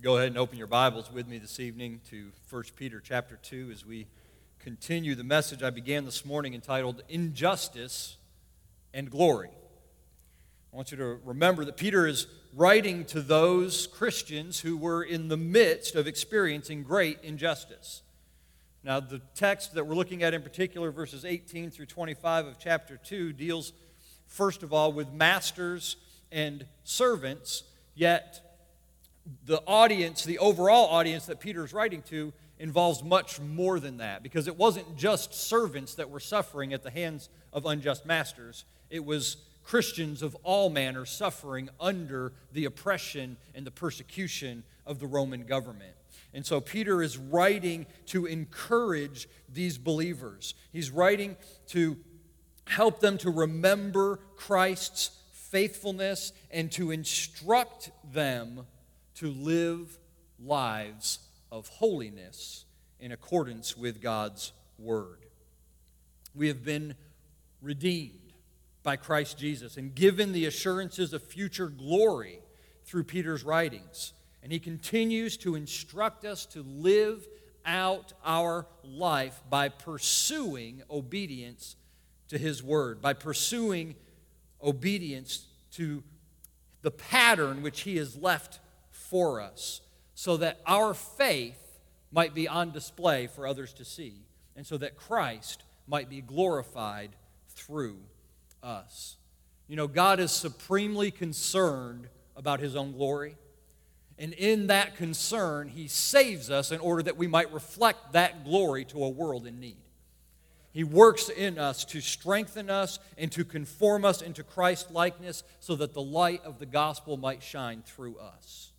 Go ahead and open your Bibles with me this evening to 1 Peter chapter 2 as we continue the message I began this morning entitled Injustice and Glory. I want you to remember that Peter is writing to those Christians who were in the midst of experiencing great injustice. Now, the text that we're looking at in particular, verses 18 through 25 of chapter 2, deals first of all with masters and servants, yet the audience, the overall audience that Peter is writing to, involves much more than that because it wasn't just servants that were suffering at the hands of unjust masters, it was Christians of all manner suffering under the oppression and the persecution of the Roman government. And so Peter is writing to encourage these believers. He's writing to help them to remember Christ's faithfulness and to instruct them to live lives of holiness in accordance with God's word. We have been redeemed by Christ Jesus and given the assurances of future glory through Peter's writings. And he continues to instruct us to live out our life by pursuing obedience to his word, by pursuing obedience to the pattern which he has left for us so that our faith might be on display for others to see and so that Christ might be glorified through us. You know, God is supremely concerned about his own glory. And in that concern, he saves us in order that we might reflect that glory to a world in need. He works in us to strengthen us and to conform us into Christ likeness so that the light of the gospel might shine through us.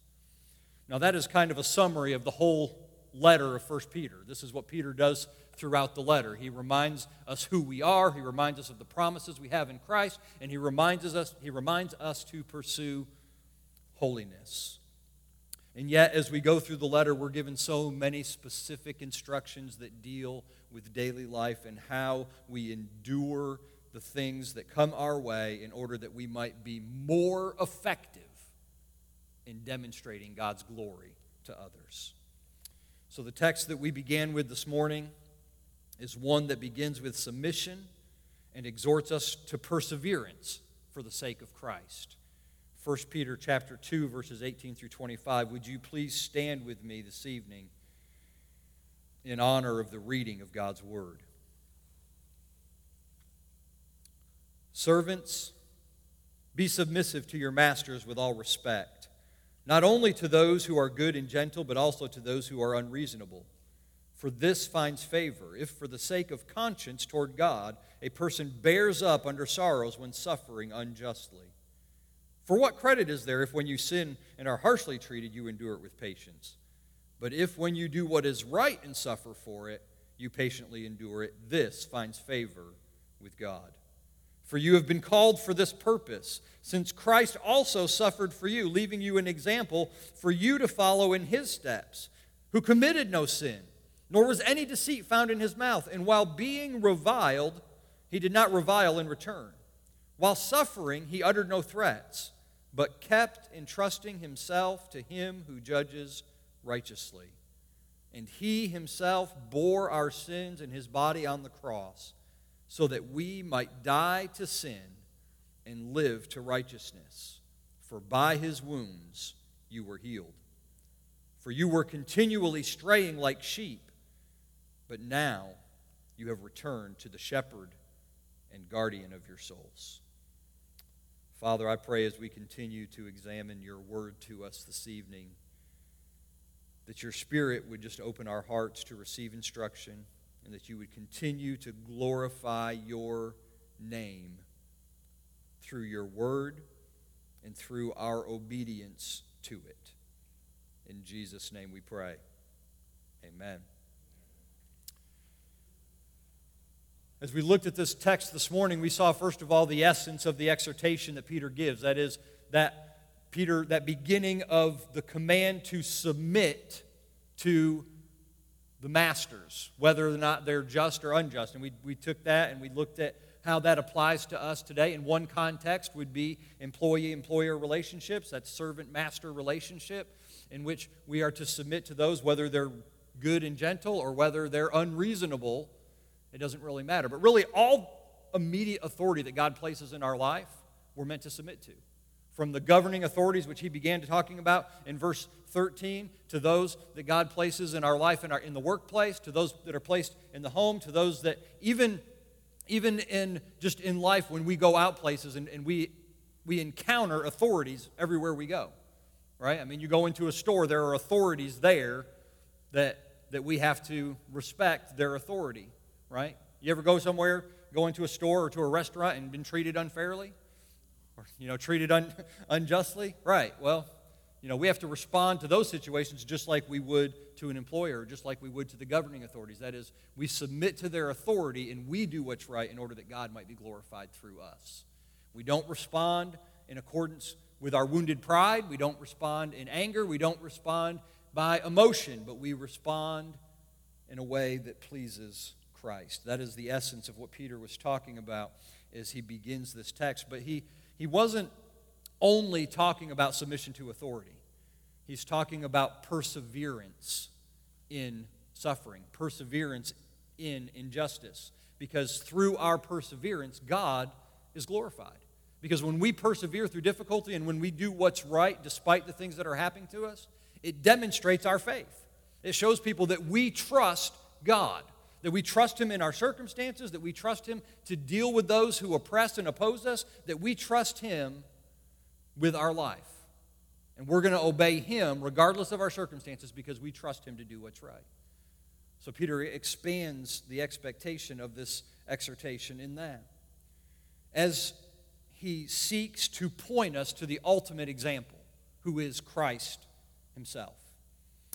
Now, that is kind of a summary of the whole letter of 1 Peter. This is what Peter does throughout the letter. He reminds us who we are, he reminds us of the promises we have in Christ, and he reminds us, he reminds us to pursue holiness. And yet, as we go through the letter, we're given so many specific instructions that deal with daily life and how we endure the things that come our way in order that we might be more effective in demonstrating God's glory to others. So, the text that we began with this morning is one that begins with submission and exhorts us to perseverance for the sake of Christ. 1 Peter chapter 2 verses 18 through 25. Would you please stand with me this evening in honor of the reading of God's word? Servants, be submissive to your masters with all respect not only to those who are good and gentle, but also to those who are unreasonable. For this finds favor, if for the sake of conscience toward God, a person bears up under sorrows when suffering unjustly. For what credit is there if when you sin and are harshly treated, you endure it with patience? But if when you do what is right and suffer for it, you patiently endure it, this finds favor with God. For you have been called for this purpose, since Christ also suffered for you, leaving you an example for you to follow in his steps, who committed no sin, nor was any deceit found in his mouth. And while being reviled, he did not revile in return. While suffering, he uttered no threats, but kept entrusting himself to him who judges righteously. And he himself bore our sins in his body on the cross so that we might die to sin and live to righteousness. For by his wounds you were healed. For you were continually straying like sheep, but now you have returned to the shepherd and guardian of your souls. Father, I pray as we continue to examine your word to us this evening, that your spirit would just open our hearts to receive instruction and that you would continue to glorify your name through your word and through our obedience to it. In Jesus' name we pray. Amen. As we looked at this text this morning, we saw first of all the essence of the exhortation that Peter gives. That is, that Peter, that beginning of the command to submit to the masters, whether or not they're just or unjust. And we, we took that and we looked at how that applies to us today. In one context would be employee employer relationships, that servant master relationship, in which we are to submit to those whether they're good and gentle or whether they're unreasonable. It doesn't really matter. But really, all immediate authority that God places in our life, we're meant to submit to. From the governing authorities, which he began to talking about in verse 13, to those that God places in our life in, our, in the workplace, to those that are placed in the home, to those that even, even in just in life when we go out places and, and we, we encounter authorities everywhere we go. Right? I mean, you go into a store, there are authorities there that, that we have to respect their authority. Right? You ever go somewhere go into a store or to a restaurant and been treated unfairly? Or, you know, treated un- unjustly? Right. Well, you know, we have to respond to those situations just like we would to an employer, just like we would to the governing authorities. That is, we submit to their authority and we do what's right in order that God might be glorified through us. We don't respond in accordance with our wounded pride. We don't respond in anger. We don't respond by emotion, but we respond in a way that pleases Christ. That is the essence of what Peter was talking about as he begins this text. But he, he wasn't only talking about submission to authority, he's talking about perseverance in suffering, perseverance in injustice. Because through our perseverance, God is glorified. Because when we persevere through difficulty and when we do what's right despite the things that are happening to us, it demonstrates our faith. It shows people that we trust God that we trust Him in our circumstances, that we trust Him to deal with those who oppress and oppose us, that we trust Him with our life. And we're going to obey Him regardless of our circumstances because we trust Him to do what's right. So Peter expands the expectation of this exhortation in that. As he seeks to point us to the ultimate example, who is Christ Himself.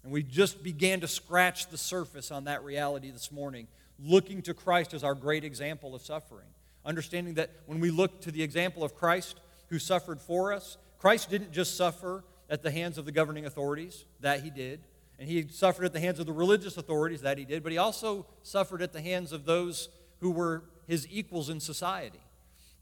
And we just began to scratch the surface on that reality this morning, looking to Christ as our great example of suffering. Understanding that when we look to the example of Christ who suffered for us, Christ didn't just suffer at the hands of the governing authorities, that he did, and he suffered at the hands of the religious authorities, that he did, but he also suffered at the hands of those who were his equals in society.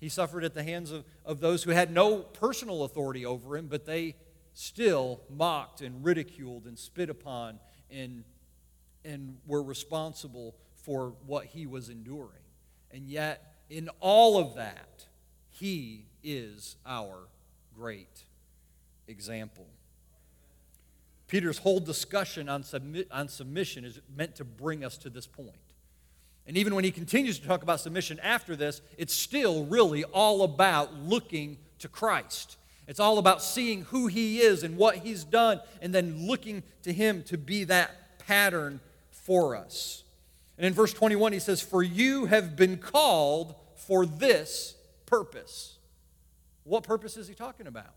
He suffered at the hands of, of those who had no personal authority over him, but they still mocked and ridiculed and spit upon and, and were responsible for what he was enduring. And yet, in all of that, he is our great example. Peter's whole discussion on, submit, on submission is meant to bring us to this point. And even when he continues to talk about submission after this, it's still really all about looking to Christ it's all about seeing who He is and what He's done, and then looking to Him to be that pattern for us. And in verse 21, he says, For you have been called for this purpose. What purpose is he talking about?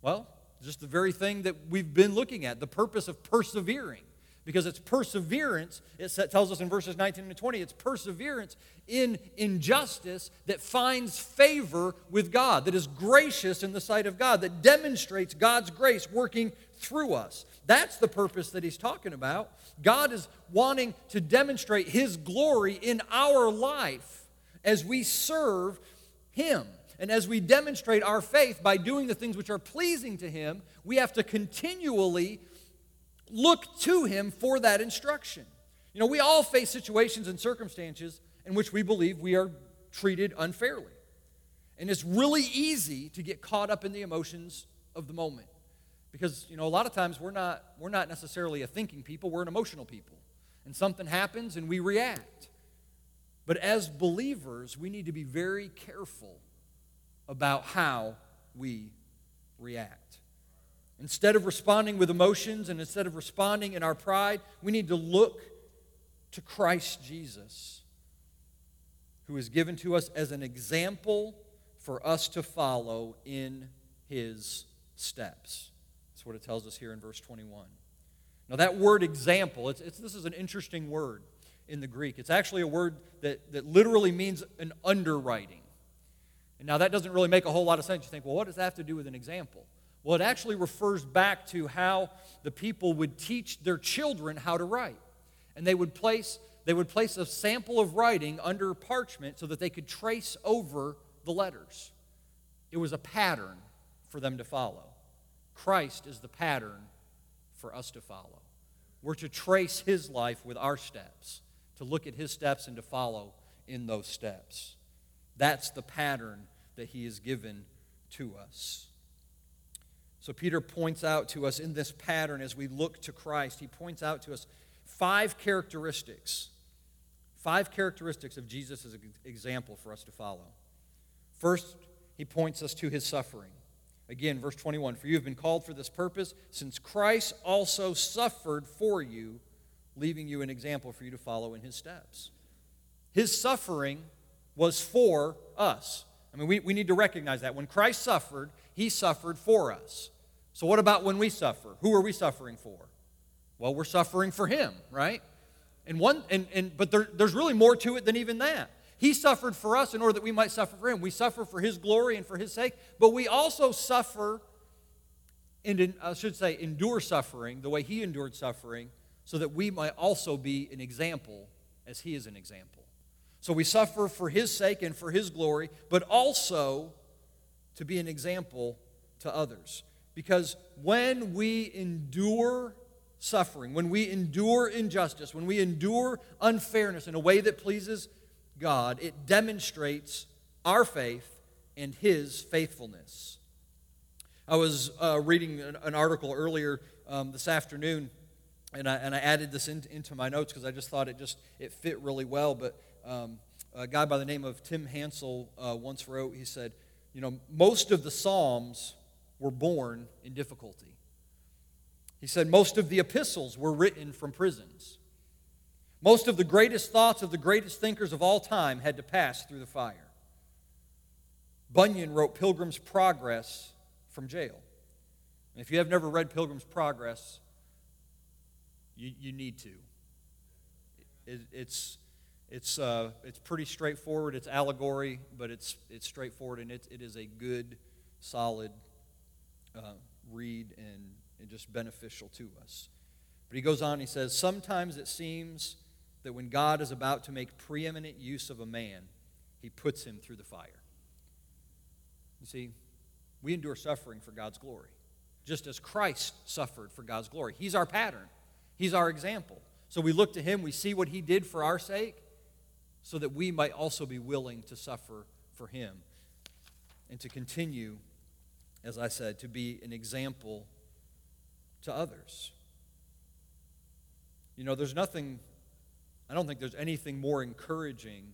Well, just the very thing that we've been looking at the purpose of persevering because it's perseverance, it tells us in verses 19 and 20, it's perseverance in injustice that finds favor with God, that is gracious in the sight of God, that demonstrates God's grace working through us. That's the purpose that he's talking about. God is wanting to demonstrate his glory in our life as we serve him. And as we demonstrate our faith by doing the things which are pleasing to him, we have to continually look to him for that instruction. You know, we all face situations and circumstances in which we believe we are treated unfairly. And it's really easy to get caught up in the emotions of the moment. Because, you know, a lot of times we're not, we're not necessarily a thinking people, we're an emotional people. And something happens and we react. But as believers, we need to be very careful about how we react. Instead of responding with emotions and instead of responding in our pride, we need to look to Christ Jesus, who is given to us as an example for us to follow in his steps. That's what it tells us here in verse 21. Now, that word example, it's, it's, this is an interesting word in the Greek. It's actually a word that, that literally means an underwriting. And now, that doesn't really make a whole lot of sense. You think, well, what does that have to do with an example? Well, it actually refers back to how the people would teach their children how to write. And they would place they would place a sample of writing under parchment so that they could trace over the letters. It was a pattern for them to follow. Christ is the pattern for us to follow. We're to trace his life with our steps, to look at his steps and to follow in those steps. That's the pattern that he has given to us. So Peter points out to us in this pattern as we look to Christ, he points out to us five characteristics. Five characteristics of Jesus as an example for us to follow. First, he points us to his suffering. Again, verse 21 For you have been called for this purpose, since Christ also suffered for you, leaving you an example for you to follow in his steps. His suffering was for us. I mean, we, we need to recognize that. When Christ suffered, he suffered for us. So, what about when we suffer? Who are we suffering for? Well, we're suffering for him, right? And one, and, and but there, there's really more to it than even that. He suffered for us in order that we might suffer for him. We suffer for his glory and for his sake, but we also suffer, and I should say, endure suffering the way he endured suffering, so that we might also be an example as he is an example. So we suffer for his sake and for his glory, but also to be an example to others. Because when we endure suffering, when we endure injustice, when we endure unfairness in a way that pleases God, it demonstrates our faith and His faithfulness. I was uh, reading an, an, article earlier um, this afternoon, and I, and I added this in, into my notes because I just thought it just it fit really well. But um, a guy by the name of Tim Hansel uh, once wrote, he said, you know, most of the Psalms were born in difficulty. He said most of the epistles were written from prisons. Most of the greatest thoughts of the greatest thinkers of all time had to pass through the fire. Bunyan wrote Pilgrim's Progress from jail. And if you have never read Pilgrim's Progress, you, you need to. It, it's, it's, uh, it's pretty straightforward. It's allegory, but it's, it's straightforward, and it, it is a good, solid uh, read and, and just beneficial to us. But he goes on, he says, Sometimes it seems that when God is about to make preeminent use of a man, he puts him through the fire. You see, we endure suffering for God's glory, just as Christ suffered for God's glory. He's our pattern, He's our example. So we look to Him, we see what He did for our sake, so that we might also be willing to suffer for him and to continue, as I said, to be an example to others. You know, there's nothing, I don't think there's anything more encouraging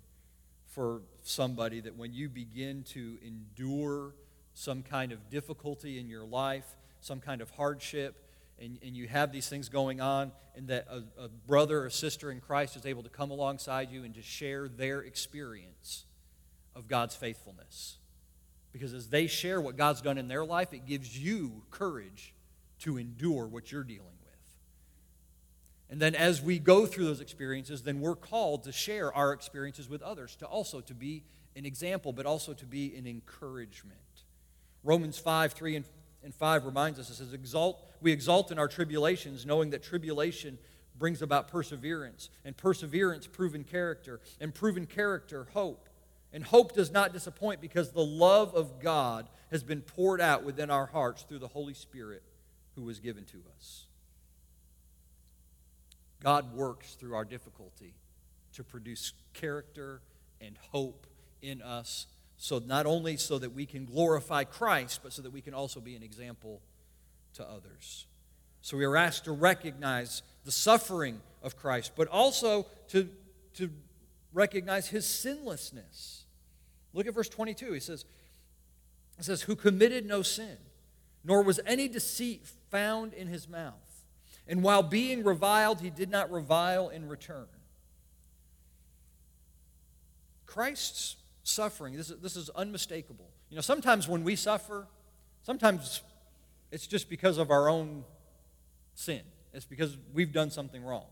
for somebody that when you begin to endure some kind of difficulty in your life, some kind of hardship, and, and you have these things going on, and that a, a brother or sister in Christ is able to come alongside you and to share their experience of God's faithfulness. Because as they share what God's done in their life, it gives you courage to endure what you're dealing with. And then as we go through those experiences, then we're called to share our experiences with others, to also to be an example, but also to be an encouragement. Romans 5, 3 and and 5 reminds us it says, exalt, We exalt in our tribulations, knowing that tribulation brings about perseverance, and perseverance, proven character, and proven character, hope. And hope does not disappoint because the love of God has been poured out within our hearts through the Holy Spirit who was given to us. God works through our difficulty to produce character and hope in us so not only so that we can glorify Christ, but so that we can also be an example to others. So we are asked to recognize the suffering of Christ, but also to, to recognize his sinlessness. Look at verse 22. He says, it says, Who committed no sin, nor was any deceit found in his mouth. And while being reviled, he did not revile in return. Christ's suffering. This is, this is unmistakable. You know, sometimes when we suffer, sometimes it's just because of our own sin, it's because we've done something wrong.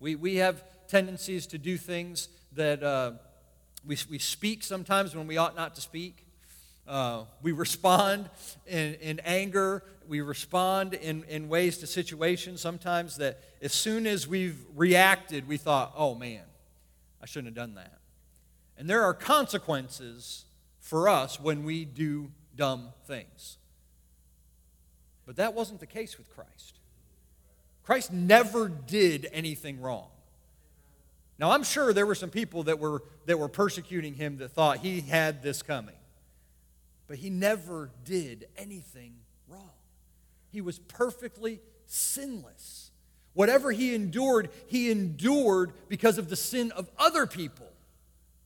We, we have tendencies to do things that uh, we, we speak sometimes when we ought not to speak. Uh, we respond in, in anger. We respond in, in ways to situations sometimes that as soon as we've reacted, we thought, oh man, I shouldn't have done that. And there are consequences for us when we do dumb things. But that wasn't the case with Christ. Christ never did anything wrong. Now, I'm sure there were some people that were, that were persecuting him that thought he had this coming. But he never did anything wrong. He was perfectly sinless. Whatever he endured, he endured because of the sin of other people,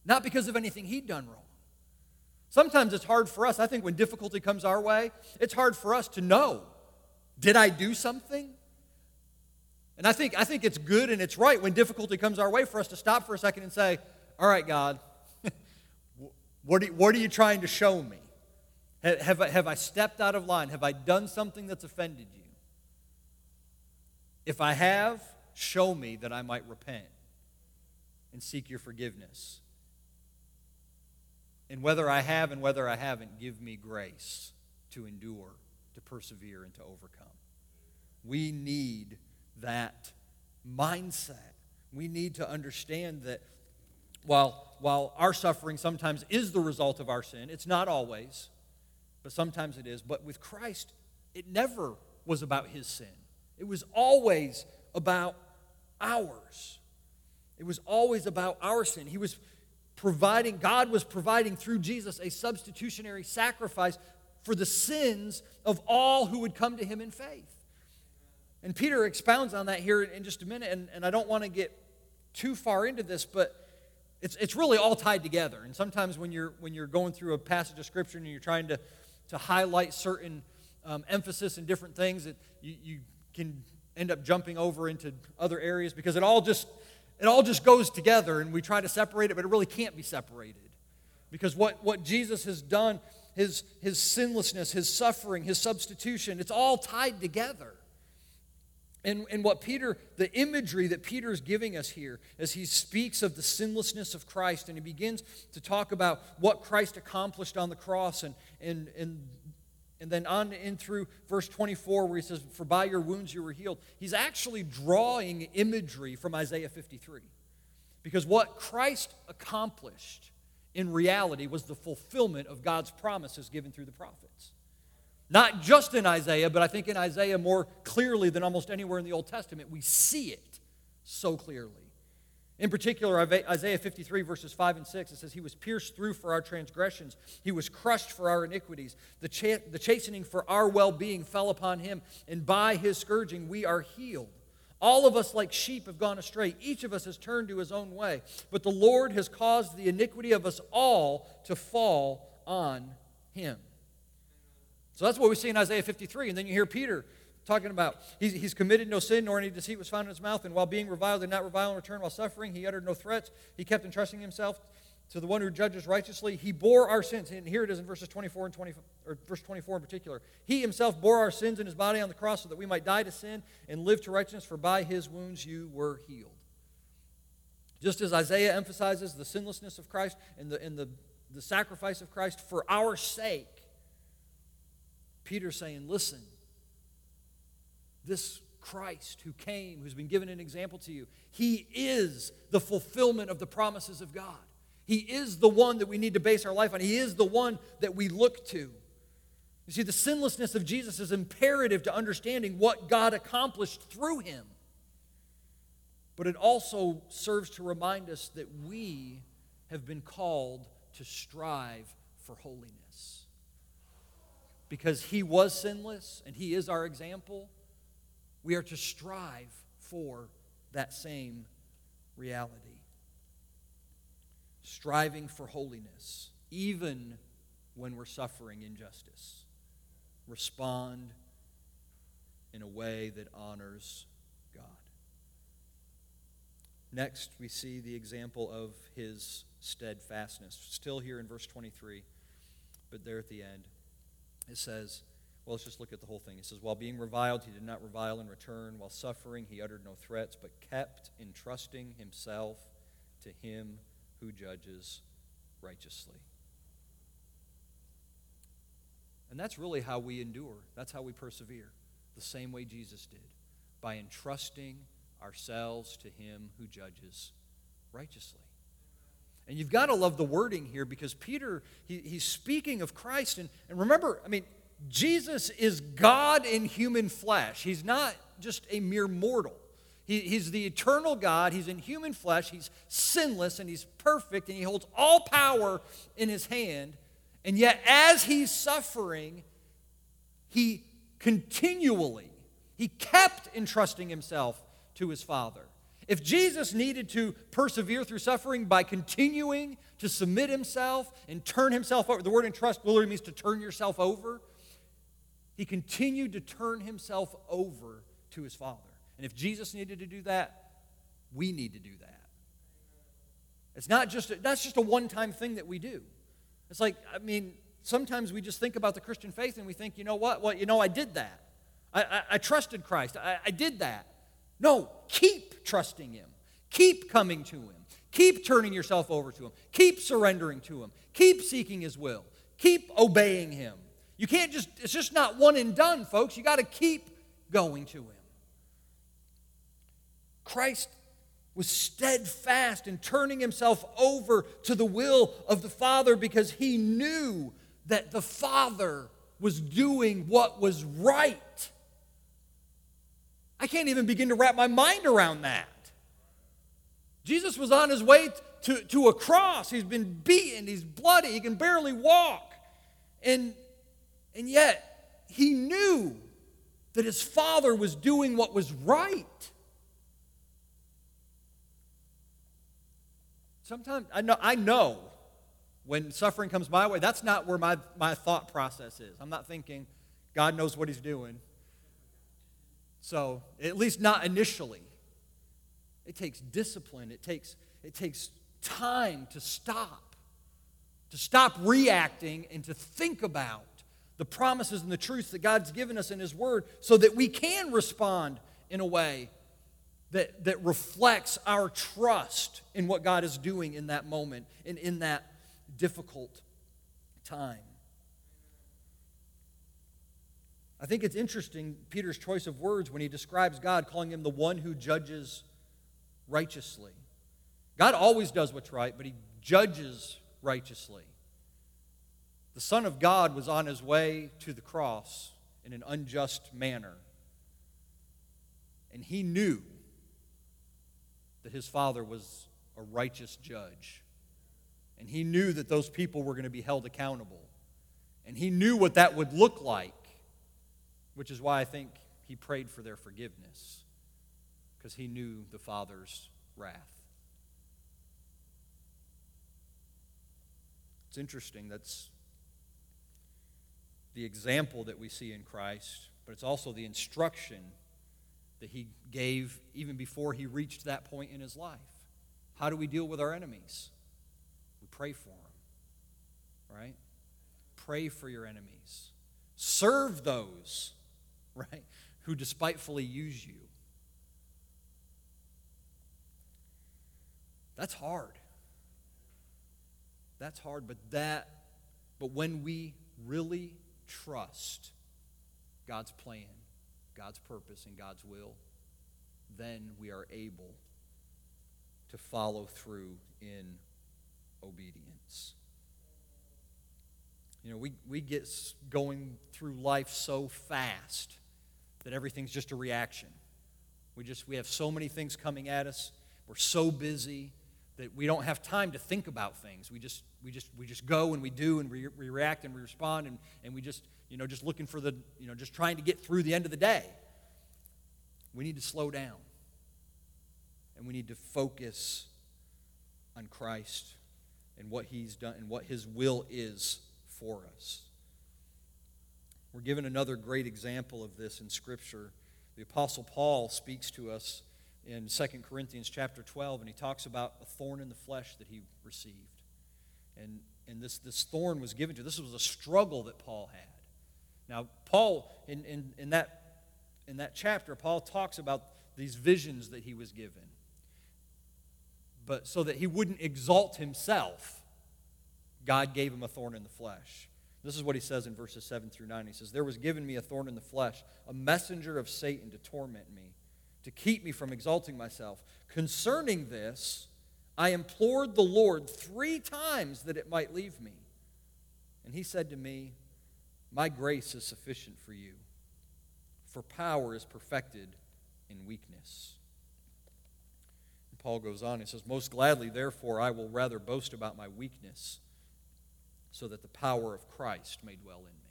not because of anything he'd done wrong. Sometimes it's hard for us, I think when difficulty comes our way, it's hard for us to know did I do something? And I think, I think it's good and it's right when difficulty comes our way for us to stop for a second and say, All right, God, what, are you, what are you trying to show me? Have, I, have I stepped out of line? Have I done something that's offended you? If I have, show me that I might repent and seek your forgiveness. And whether I have and whether I haven't, give me grace to endure, to persevere, and to overcome. We need that mindset. We need to understand that while, while our suffering sometimes is the result of our sin, it's not always, but sometimes it is. But with Christ, it never was about his sin, it was always about ours. It was always about our sin. He was providing, God was providing through Jesus a substitutionary sacrifice for the sins of all who would come to him in faith. And Peter expounds on that here in just a minute, and, and I don't want to get too far into this, but it's, it's really all tied together. And sometimes when you're, when you're going through a passage of Scripture and you're trying to, to highlight certain um, emphasis and different things, that you, you can end up jumping over into other areas because it all just it all just goes together and we try to separate it, but it really can't be separated. Because what, what Jesus has done, his, his sinlessness, his suffering, his substitution, it's all tied together. And, and what Peter, the imagery that Peter is giving us here as he speaks of the sinlessness of Christ and he begins to talk about what Christ accomplished on the cross and, and, and, and then on in through verse 24 where he says, For by your wounds you were healed, he's actually drawing imagery from Isaiah 53. Because what Christ accomplished in reality was the fulfillment of God's promises given through the prophets. Not just in Isaiah, but I think in Isaiah more clearly than almost anywhere in the Old Testament. We see it so clearly. In particular, Isaiah 53, verses 5 and 6, it says, He was pierced through for our transgressions, He was crushed for our iniquities. The, the chastening for our well being fell upon Him, and by His scourging we are healed. All of us, like sheep, have gone astray. Each of us has turned to his own way. But the Lord has caused the iniquity of us all to fall on Him. So that's what we see in Isaiah 53. And then you hear Peter talking about he's, he's committed no sin, nor any deceit was found in his mouth. And while being reviled, did not revile in return. While suffering, he uttered no threats. He kept entrusting himself to the one who judges righteously. He bore our sins. And here it is in verses 24 and 20, or verse 24 in particular. He himself bore our sins in his body on the cross so that we might die to sin and live to righteousness, for by his wounds you were healed. Just as Isaiah emphasizes the sinlessness of Christ and the, and the, the sacrifice of Christ for our sake, Peter's saying, Listen, this Christ who came, who's been given an example to you, he is the fulfillment of the promises of God. He is the one that we need to base our life on. He is the one that we look to. You see, the sinlessness of Jesus is imperative to understanding what God accomplished through him. But it also serves to remind us that we have been called to strive for holiness because he was sinless and he is our example, we are to strive for that same reality. Striving for holiness, even when we're suffering injustice. Respond in a way that honors God. Next, we see the example of his steadfastness. Still here in verse 23, but there at the end it says, well, let's just look at the whole thing. It says, While being reviled, he did not revile in return. While suffering, he uttered no threats, but kept entrusting himself to him who judges righteously. And that's really how we endure. That's how we persevere, the same way Jesus did, by entrusting ourselves to him who judges righteously. And you've got to love the wording here because Peter, he, he's speaking of Christ. And, and remember, I mean, Jesus is God in human flesh. He's not just a mere mortal. He, he's the eternal God. He's in human flesh. He's sinless and he's perfect and he holds all power in his hand. And yet, as he's suffering, he continually, he kept entrusting himself to his Father. If Jesus needed to persevere through suffering by continuing to submit himself and turn himself over, the word entrust literally means to turn yourself over. He continued to turn himself over to his Father. And if Jesus needed to do that, we need to do that. It's not just a, that's just a one-time thing that we do. It's like I mean, sometimes we just think about the Christian faith and we think, you know what? Well, you know, I did that. I, I, I trusted Christ. I, I did that. No, keep trusting Him. Keep coming to Him. Keep turning yourself over to Him. Keep surrendering to Him. Keep seeking His will. Keep obeying Him. You can't just, it's just not one and done, folks. You got to keep going to Him. Christ was steadfast in turning himself over to the will of the Father because he knew that the Father was doing what was right. I can't even begin to wrap my mind around that. Jesus was on his way to, to a cross. He's been beaten, he's bloody, he can barely walk. And, and yet, he knew that his Father was doing what was right. Sometimes I know, I know when suffering comes my way, that's not where my, my thought process is. I'm not thinking, God knows what he's doing. So, at least not initially. It takes discipline. It takes, it takes time to stop, to stop reacting and to think about the promises and the truths that God's given us in His Word so that we can respond in a way that, that reflects our trust in what God is doing in that moment and in that difficult time. I think it's interesting, Peter's choice of words when he describes God, calling him the one who judges righteously. God always does what's right, but he judges righteously. The Son of God was on his way to the cross in an unjust manner. And he knew that his father was a righteous judge. And he knew that those people were going to be held accountable. And he knew what that would look like, which is why I think he prayed for their forgiveness, because he knew the Father's wrath. It's interesting. That's the example that we see in Christ, but it's also the instruction that he gave even before he reached that point in his life. How do we deal with our enemies? We pray for them, right? Pray for your enemies. Serve those, right, who despitefully use you. That's hard. That's hard, but that but when we really trust God's plan God's purpose and God's will, then we are able to follow through in obedience. You know, we, we get going through life so fast that everything's just a reaction. We just we have so many things coming at us. We're so busy that we don't have time to think about things. We just we just we just go and we do and we, we react and we respond and, and we just you know just looking for the you know just trying to get through the end of the day. We need to slow down. And we need to focus on Christ and what he's done and what his will is for us. We're given another great example of this in scripture. The apostle Paul speaks to us in 2 Corinthians chapter 12, and he talks about a thorn in the flesh that he received. And, and this, this thorn was given to This was a struggle that Paul had. Now, Paul, in, in, in, that, in that chapter, Paul talks about these visions that he was given. But so that he wouldn't exalt himself, God gave him a thorn in the flesh. This is what he says in verses 7 through 9. He says, There was given me a thorn in the flesh, a messenger of Satan to torment me to keep me from exalting myself. Concerning this, I implored the Lord three times that it might leave me. And he said to me, My grace is sufficient for you, for power is perfected in weakness. And Paul goes on, he says, Most gladly, therefore, I will rather boast about my weakness, so that the power of Christ may dwell in me.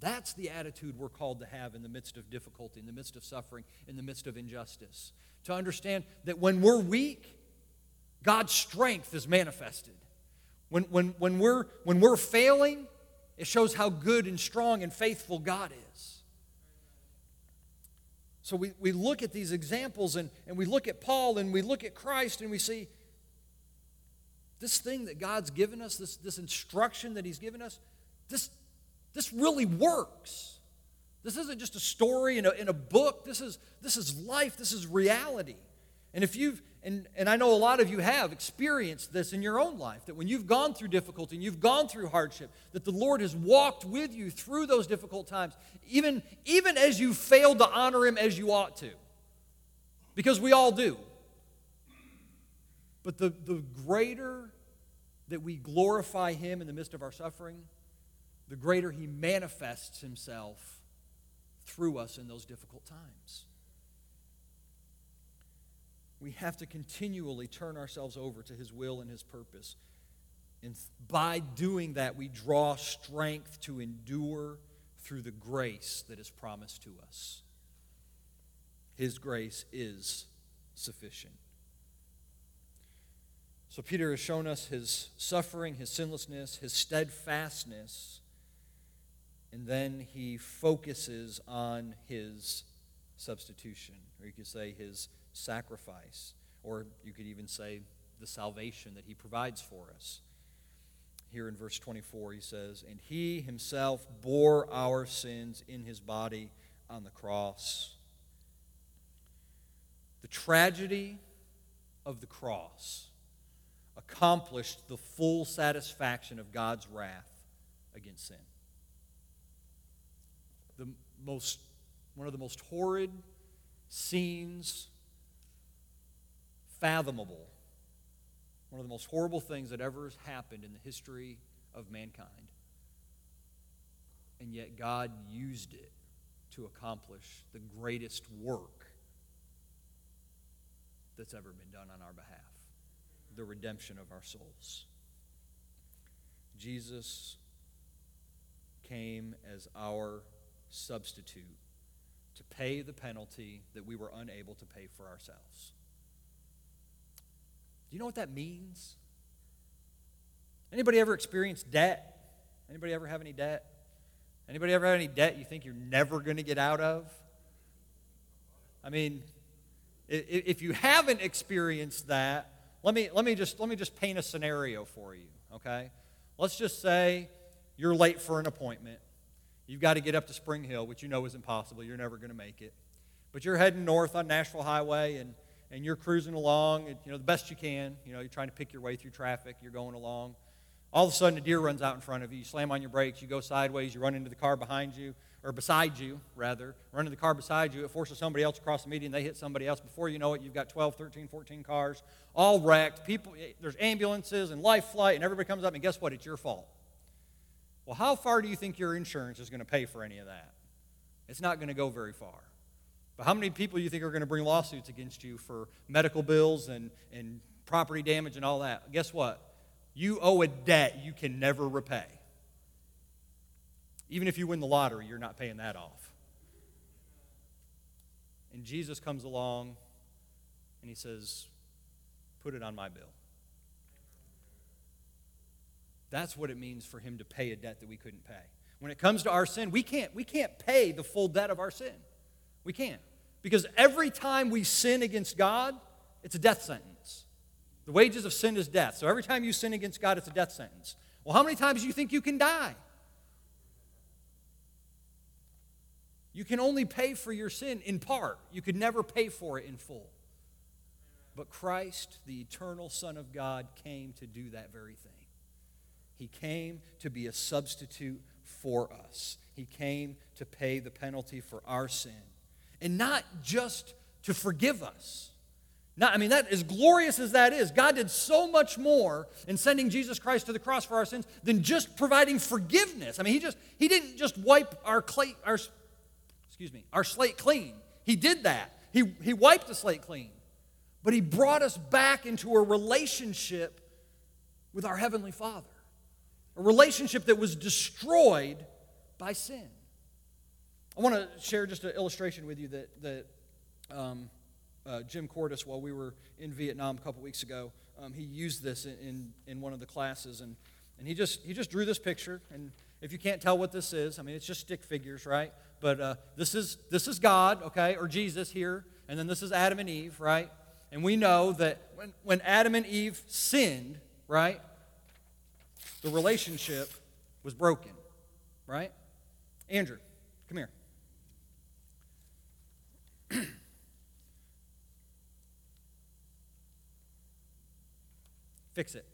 That's the attitude we're called to have in the midst of difficulty, in the midst of suffering, in the midst of injustice. To understand that when we're weak, God's strength is manifested. When, when, when, we're, when we're failing, it shows how good and strong and faithful God is. So we, we look at these examples and, and we look at Paul and we look at Christ and we see this thing that God's given us, this, this instruction that He's given us, this, this really works. This isn't just a story in a, in a book. This is, this is life. This is reality. And if you've, and, and I know a lot of you have experienced this in your own life, that when you've gone through difficulty and you've gone through hardship, that the Lord has walked with you through those difficult times, even, even as you failed to honor Him as you ought to. Because we all do. But the, the greater that we glorify Him in the midst of our suffering, the greater He manifests Himself through us in those difficult times. We have to continually turn ourselves over to His will and His purpose. And by doing that, we draw strength to endure through the grace that is promised to us. His grace is sufficient. So, Peter has shown us his suffering, his sinlessness, his steadfastness, and then he focuses on his substitution, or you could say his sacrifice, or you could even say the salvation that he provides for us. Here in verse 24, he says, And he himself bore our sins in his body on the cross. The tragedy of the cross accomplished the full satisfaction of God's wrath against sin. The most, one of the most horrid scenes fathomable. One of the most horrible things that ever has happened in the history of mankind. And yet God used it to accomplish the greatest work that's ever been done on our behalf the redemption of our souls. Jesus came as our substitute to pay the penalty that we were unable to pay for ourselves. Do you know what that means? Anybody ever experienced debt? Anybody ever have any debt? Anybody ever have any debt you think you're never going to get out of? I mean, if you haven't experienced that, let me, let me, just, let me just paint a scenario for you, okay? Let's just say you're late for an appointment. You've got to get up to Spring Hill, which you know is impossible. You're never going to make it. But you're heading north on Nashville Highway, and and you're cruising along, and, you know, the best you can. You know, you're trying to pick your way through traffic. You're going along. All of a sudden, a deer runs out in front of you. You slam on your brakes. You go sideways. You run into the car behind you, or beside you, rather. Run into the car beside you. It forces somebody else across the median. They hit somebody else. Before you know it, you've got 12, 13, 14 cars all wrecked. People, eh, there's ambulances and life flight, and everybody comes up, and guess what? It's your fault. Well, how far do you think your insurance is going to pay for any of that? It's not going to go very far. But how many people do you think are going to bring lawsuits against you for medical bills and, and property damage and all that? Guess what? You owe a debt you can never repay. Even if you win the lottery, you're not paying that off. And Jesus comes along and he says, Put it on my bill. That's what it means for him to pay a debt that we couldn't pay. When it comes to our sin, we can't, we can't pay the full debt of our sin. We can't. Because every time we sin against God, it's a death sentence. The wages of sin is death. So every time you sin against God, it's a death sentence. Well, how many times do you think you can die? You can only pay for your sin in part. You could never pay for it in full. But Christ, the eternal Son of God, came to do that very thing. He came to be a substitute for us. He came to pay the penalty for our sin and not just to forgive us, Not, I mean, that as glorious as that is, God did so much more in sending Jesus Christ to the cross for our sins than just providing forgiveness. I mean, he just he didn't just wipe our clay, our excuse me, our slate clean. He did that. He, he wiped the slate clean. But he brought us back into a relationship with our Heavenly Father, a relationship that was destroyed by sin. I want to share just an illustration with you that, that um, uh, Jim Cordis, while we were in Vietnam a couple weeks ago, um, he used this in, in, in, one of the classes. And, and he, just, he just drew this picture. And if you can't tell what this is, I mean, it's just stick figures, right? But uh, this, is, this is God, okay, or Jesus here. And then this is Adam and Eve, right? And we know that when, when Adam and Eve sinned, right, the relationship was broken, right? Andrew, come here. Fix it.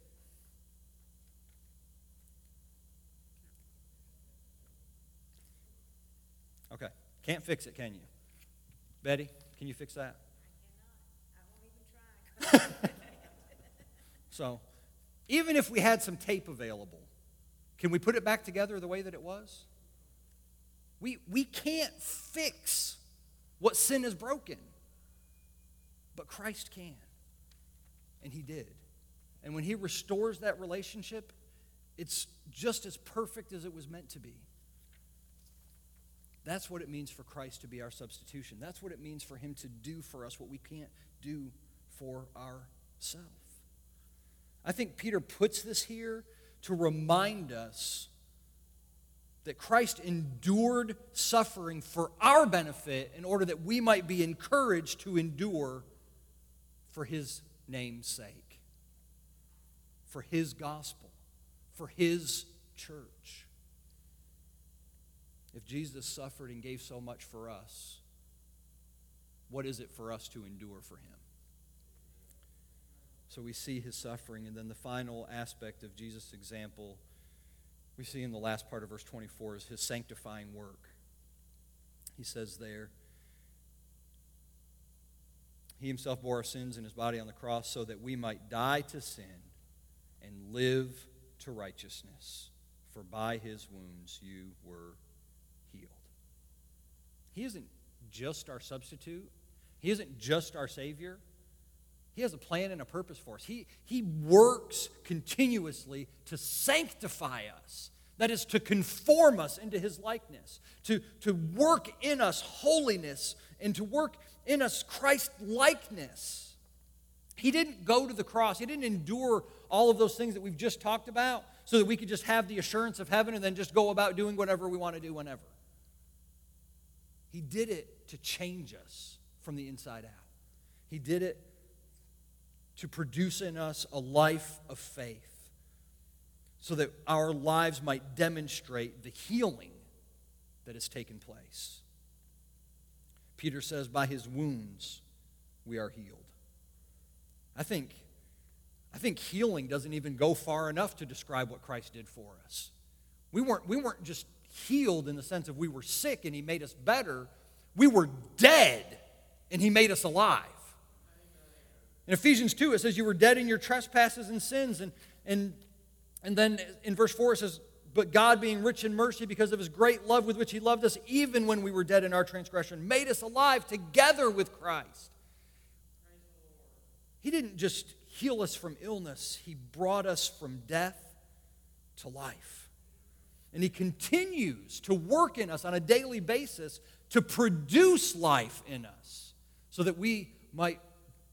Okay. Can't fix it, can you? Betty, can you fix that? I cannot. I won't even try. so, even if we had some tape available, can we put it back together the way that it was? We, we can't fix what sin has broken, but Christ can. And He did. And when He restores that relationship, it's just as perfect as it was meant to be. That's what it means for Christ to be our substitution. That's what it means for Him to do for us what we can't do for ourselves. I think Peter puts this here to remind us that Christ endured suffering for our benefit in order that we might be encouraged to endure for His name's sake for His gospel, for His church. If Jesus suffered and gave so much for us, what is it for us to endure for Him? So we see His suffering, and then the final aspect of Jesus' example we see in the last part of verse 24 is His sanctifying work. He says there, He Himself bore our sins in His body on the cross so that we might die to sin and live to righteousness, for by his wounds you were healed. He isn't just our substitute, he isn't just our Savior. He has a plan and a purpose for us. He, he works continuously to sanctify us. That is, to conform us into His likeness, to, to work in us holiness, and to work in us Christ likeness. He didn't go to the cross, He didn't endure all of those things that we've just talked about so that we could just have the assurance of heaven and then just go about doing whatever we want to do whenever. He did it to change us from the inside out. He did it to produce in us a life of faith so that our lives might demonstrate the healing that has taken place. Peter says, By his wounds we are healed. I think I think healing doesn't even go far enough to describe what Christ did for us. We weren't, we weren't just healed in the sense of we were sick and he made us better. We were dead and he made us alive. In Ephesians 2, it says, You were dead in your trespasses and sins. And, and, and then in verse 4, it says, But God, being rich in mercy because of his great love with which he loved us, even when we were dead in our transgression, made us alive together with Christ. He didn't just heal us from illness, He brought us from death to life. And He continues to work in us on a daily basis to produce life in us so that we might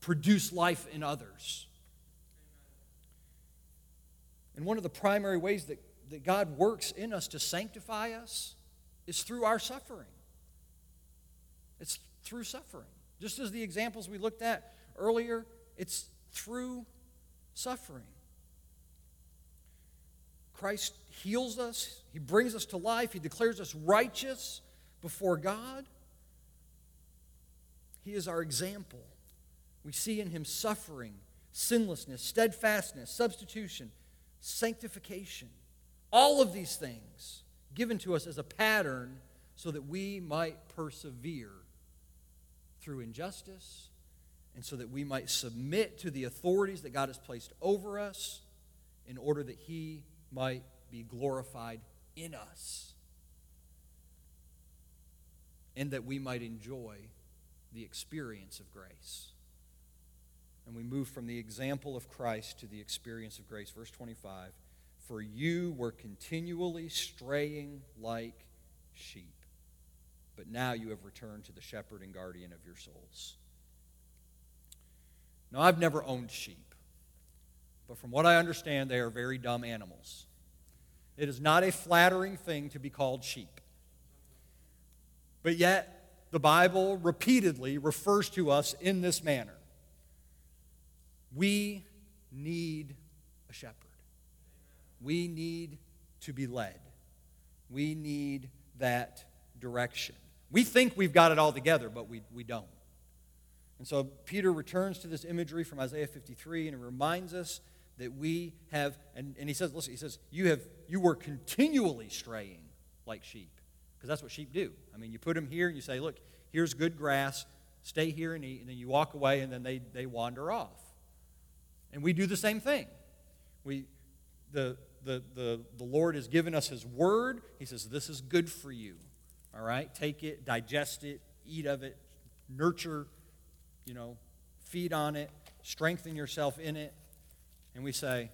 produce life in others. And one of the primary ways that, that God works in us to sanctify us is through our suffering. It's through suffering. Just as the examples we looked at earlier, it's through suffering. Christ heals us, He brings us to life, He declares us righteous before God. He is our example. We see in Him suffering, sinlessness, steadfastness, substitution, sanctification. All of these things given to us as a pattern so that we might persevere through injustice and so that we might submit to the authorities that God has placed over us in order that He might be glorified in us and that we might enjoy the experience of grace. And we move from the example of Christ to the experience of grace. Verse 25 For you were continually straying like sheep, but now you have returned to the shepherd and guardian of your souls. Now, I've never owned sheep, but from what I understand, they are very dumb animals. It is not a flattering thing to be called sheep. But yet, the Bible repeatedly refers to us in this manner. We need a shepherd. We need to be led. We need that direction. We think we've got it all together, but we, we don't. And so Peter returns to this imagery from Isaiah 53 and it reminds us that we have, and, and he says, listen, he says, you have you were continually straying like sheep. Because that's what sheep do. I mean, you put them here and you say, look, here's good grass, stay here and eat, and then you walk away and then they, they wander off. And we do the same thing. We, the, the, the, the Lord has given us His word. He says, This is good for you. All right? Take it, digest it, eat of it, nurture, you know, feed on it, strengthen yourself in it. And we say,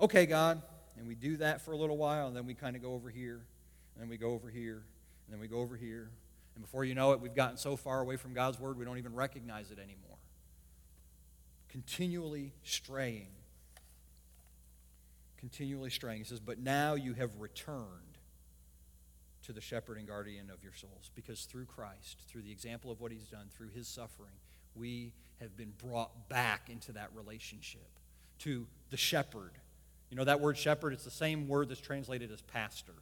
Okay, God. And we do that for a little while, and then we kind of go over here, and then we go over here, and then we go over here. And before you know it, we've gotten so far away from God's word, we don't even recognize it anymore continually straying. Continually straying. He says, But now you have returned to the shepherd and guardian of your souls. Because through Christ, through the example of what he's done, through his suffering, we have been brought back into that relationship to the shepherd. You know, that word shepherd, it's the same word that's translated as pastor.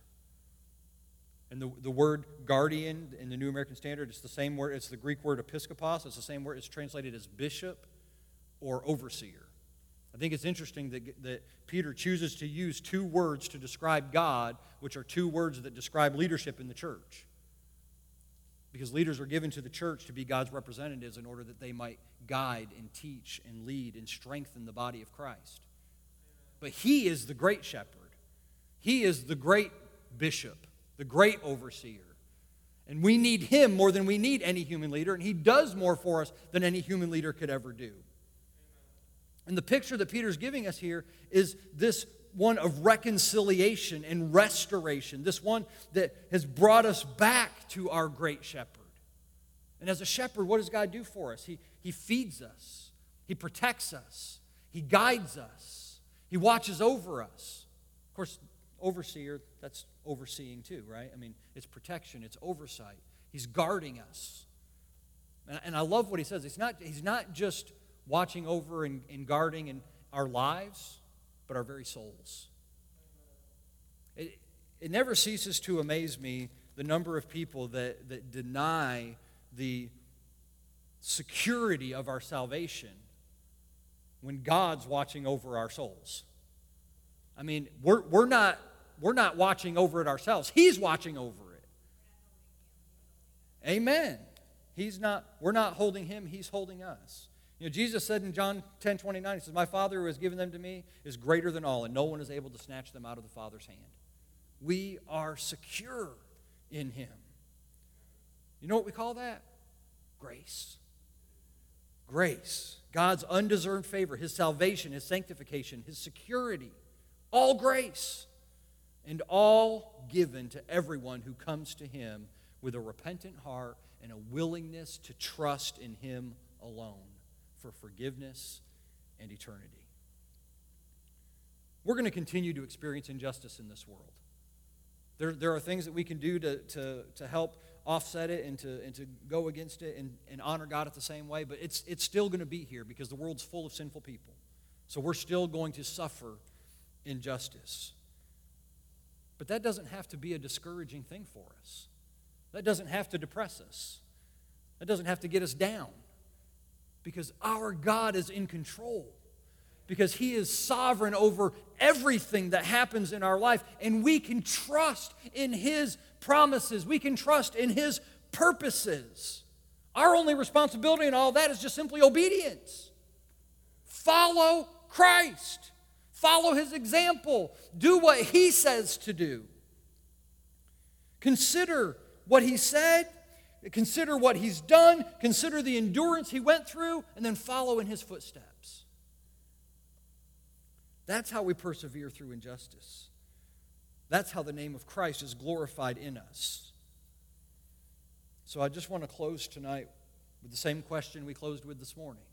And the, the word guardian in the New American Standard, it's the same word, it's the Greek word episkopos, it's the same word, it's translated as bishop or overseer. I think it's interesting that, that Peter chooses to use two words to describe God, which are two words that describe leadership in the church. Because leaders are given to the church to be God's representatives in order that they might guide and teach and lead and strengthen the body of Christ. But He is the great shepherd, He is the great bishop, the great overseer. And we need Him more than we need any human leader, and He does more for us than any human leader could ever do. And the picture that Peter's giving us here is this one of reconciliation and restoration, this one that has brought us back to our great shepherd. And as a shepherd, what does God do for us? He, he feeds us, He protects us, He guides us, He watches over us. Of course, overseer, that's overseeing too, right? I mean, it's protection, it's oversight. He's guarding us. And, and I love what he says. It's not, he's not just watching over and, and guarding in our lives, but our very souls. It, it never ceases to amaze me the number of people that, that deny the security of our salvation when God's watching over our souls. I mean, we're, we're, not, we're not watching over it ourselves, He's watching over it. Amen. He's not, we're not holding Him, He's holding us. You know, Jesus said in John 10 29, He says, My Father who has given them to me is greater than all, and no one is able to snatch them out of the Father's hand. We are secure in Him. You know what we call that? Grace. Grace. God's undeserved favor, His salvation, His sanctification, His security. All grace. And all given to everyone who comes to Him with a repentant heart and a willingness to trust in Him alone for forgiveness and eternity. We're going to continue to experience injustice in this world. There, there are things that we can do to, to, to help offset it and to, and to go against it and, and honor God at the same way, but it's, it's still going to be here because the world's full of sinful people. So we're still going to suffer injustice. But that doesn't have to be a discouraging thing for us. That doesn't have to depress us. That doesn't have to get us down because our God is in control. Because He is sovereign over everything that happens in our life. And we can trust in His promises, we can trust in His purposes. Our only responsibility in all that is just simply obedience. Follow Christ. Follow his example. Do what he says to do. Consider what he said, consider what he's done, consider the endurance he went through, and then follow in his footsteps. That's how we persevere through injustice. That's how the name of Christ is glorified in us. So I just want to close tonight with the same question we closed with this morning.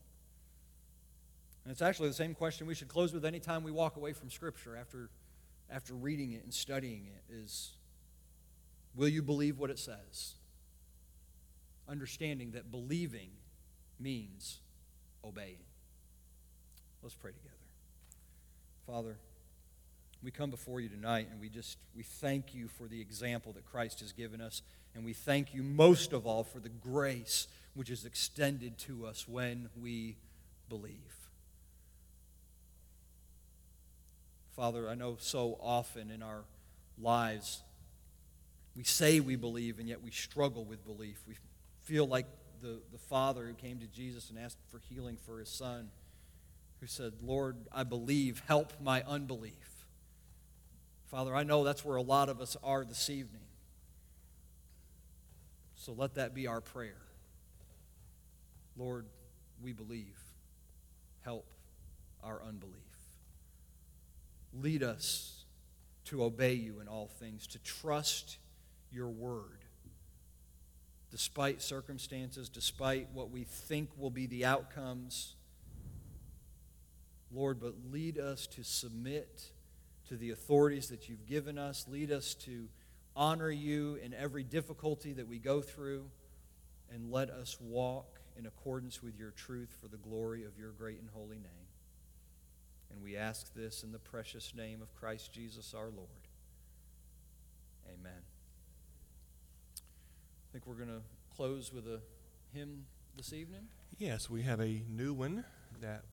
And it's actually the same question we should close with anytime we walk away from Scripture after, after reading it and studying it is Will you believe what it says? Understanding that believing means obeying. Let's pray together. Father, we come before you tonight and we just we thank you for the example that Christ has given us and we thank you most of all for the grace which is extended to us when we believe. Father, I know so often in our lives we say we believe, and yet we struggle with belief. We feel like the, the father who came to Jesus and asked for healing for his son, who said, Lord, I believe, help my unbelief. Father, I know that's where a lot of us are this evening. So let that be our prayer. Lord, we believe. Help our unbelief. Lead us to obey you in all things, to trust your word. Despite circumstances, despite what we think will be the outcomes, Lord, but lead us to submit to the authorities that you've given us. Lead us to honor you in every difficulty that we go through, and let us walk in accordance with your truth for the glory of your great and holy name. And we ask this in the precious name of Christ Jesus our Lord. Amen. I think we're going to close with a hymn this evening. Yes, we have a new one that